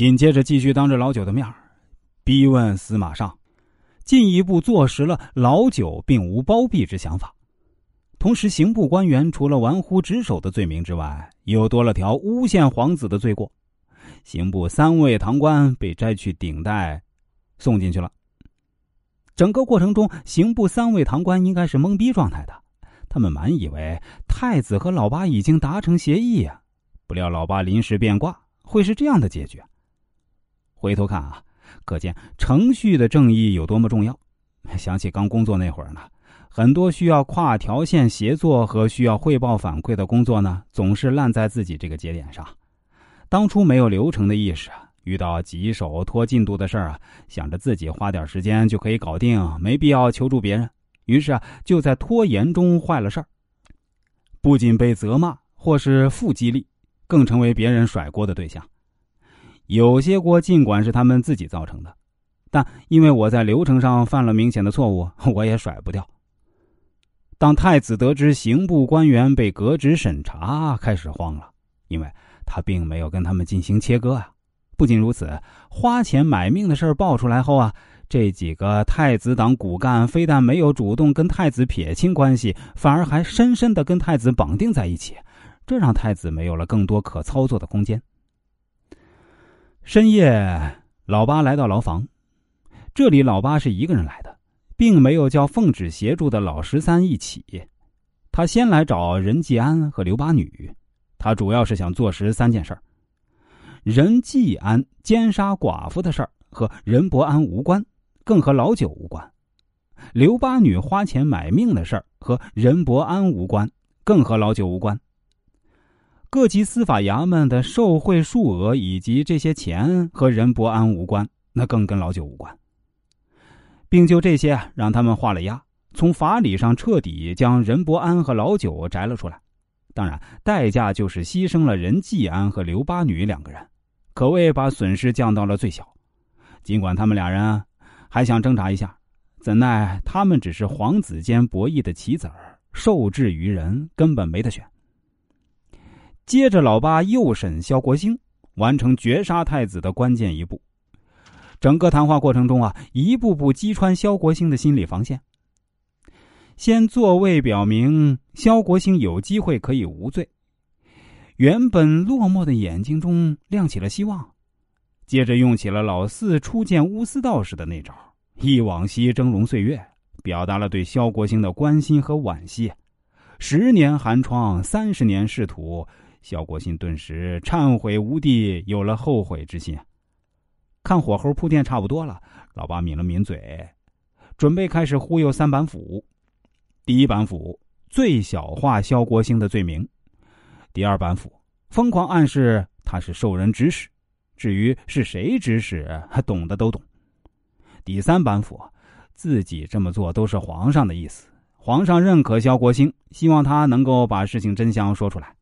紧接着继续当着老九的面逼问司马尚，进一步坐实了老九并无包庇之想法。同时，刑部官员除了玩忽职守的罪名之外，又多了条诬陷皇子的罪过。刑部三位堂官被摘去顶戴，送进去了。整个过程中，刑部三位堂官应该是懵逼状态的，他们满以为太子和老八已经达成协议啊，不料老八临时变卦，会是这样的结局。回头看啊，可见程序的正义有多么重要。想起刚工作那会儿呢。很多需要跨条线协作和需要汇报反馈的工作呢，总是烂在自己这个节点上。当初没有流程的意识，遇到棘手拖进度的事儿啊，想着自己花点时间就可以搞定，没必要求助别人。于是啊，就在拖延中坏了事儿，不仅被责骂或是负激励，更成为别人甩锅的对象。有些锅尽管是他们自己造成的，但因为我在流程上犯了明显的错误，我也甩不掉。当太子得知刑部官员被革职审查，开始慌了，因为他并没有跟他们进行切割啊。不仅如此，花钱买命的事儿爆出来后啊，这几个太子党骨干非但没有主动跟太子撇清关系，反而还深深的跟太子绑定在一起，这让太子没有了更多可操作的空间。深夜，老八来到牢房，这里老八是一个人来的。并没有叫奉旨协助的老十三一起，他先来找任继安和刘八女，他主要是想坐实三件事儿任继安奸杀寡妇的事儿和任伯安无关，更和老九无关；刘八女花钱买命的事儿和任伯安无关，更和老九无关。各级司法衙门的受贿数额以及这些钱和任伯安无关，那更跟老九无关。并就这些让他们画了押，从法理上彻底将任伯安和老九摘了出来。当然，代价就是牺牲了任继安和刘八女两个人，可谓把损失降到了最小。尽管他们俩人还想挣扎一下，怎奈他们只是皇子间博弈的棋子儿，受制于人，根本没得选。接着，老八又审萧国兴，完成绝杀太子的关键一步。整个谈话过程中啊，一步步击穿萧国兴的心理防线。先座位表明萧国兴有机会可以无罪，原本落寞的眼睛中亮起了希望。接着用起了老四初见乌丝道士的那招，忆往昔峥嵘岁月，表达了对萧国兴的关心和惋惜。十年寒窗，三十年仕途，萧国兴顿时忏悔无地，有了后悔之心。看火候铺垫差不多了，老八抿了抿嘴，准备开始忽悠三板斧。第一板斧最小化萧国兴的罪名，第二板斧疯狂暗示他是受人指使，至于是谁指使，懂的都懂。第三板斧自己这么做都是皇上的意思，皇上认可萧国兴，希望他能够把事情真相说出来。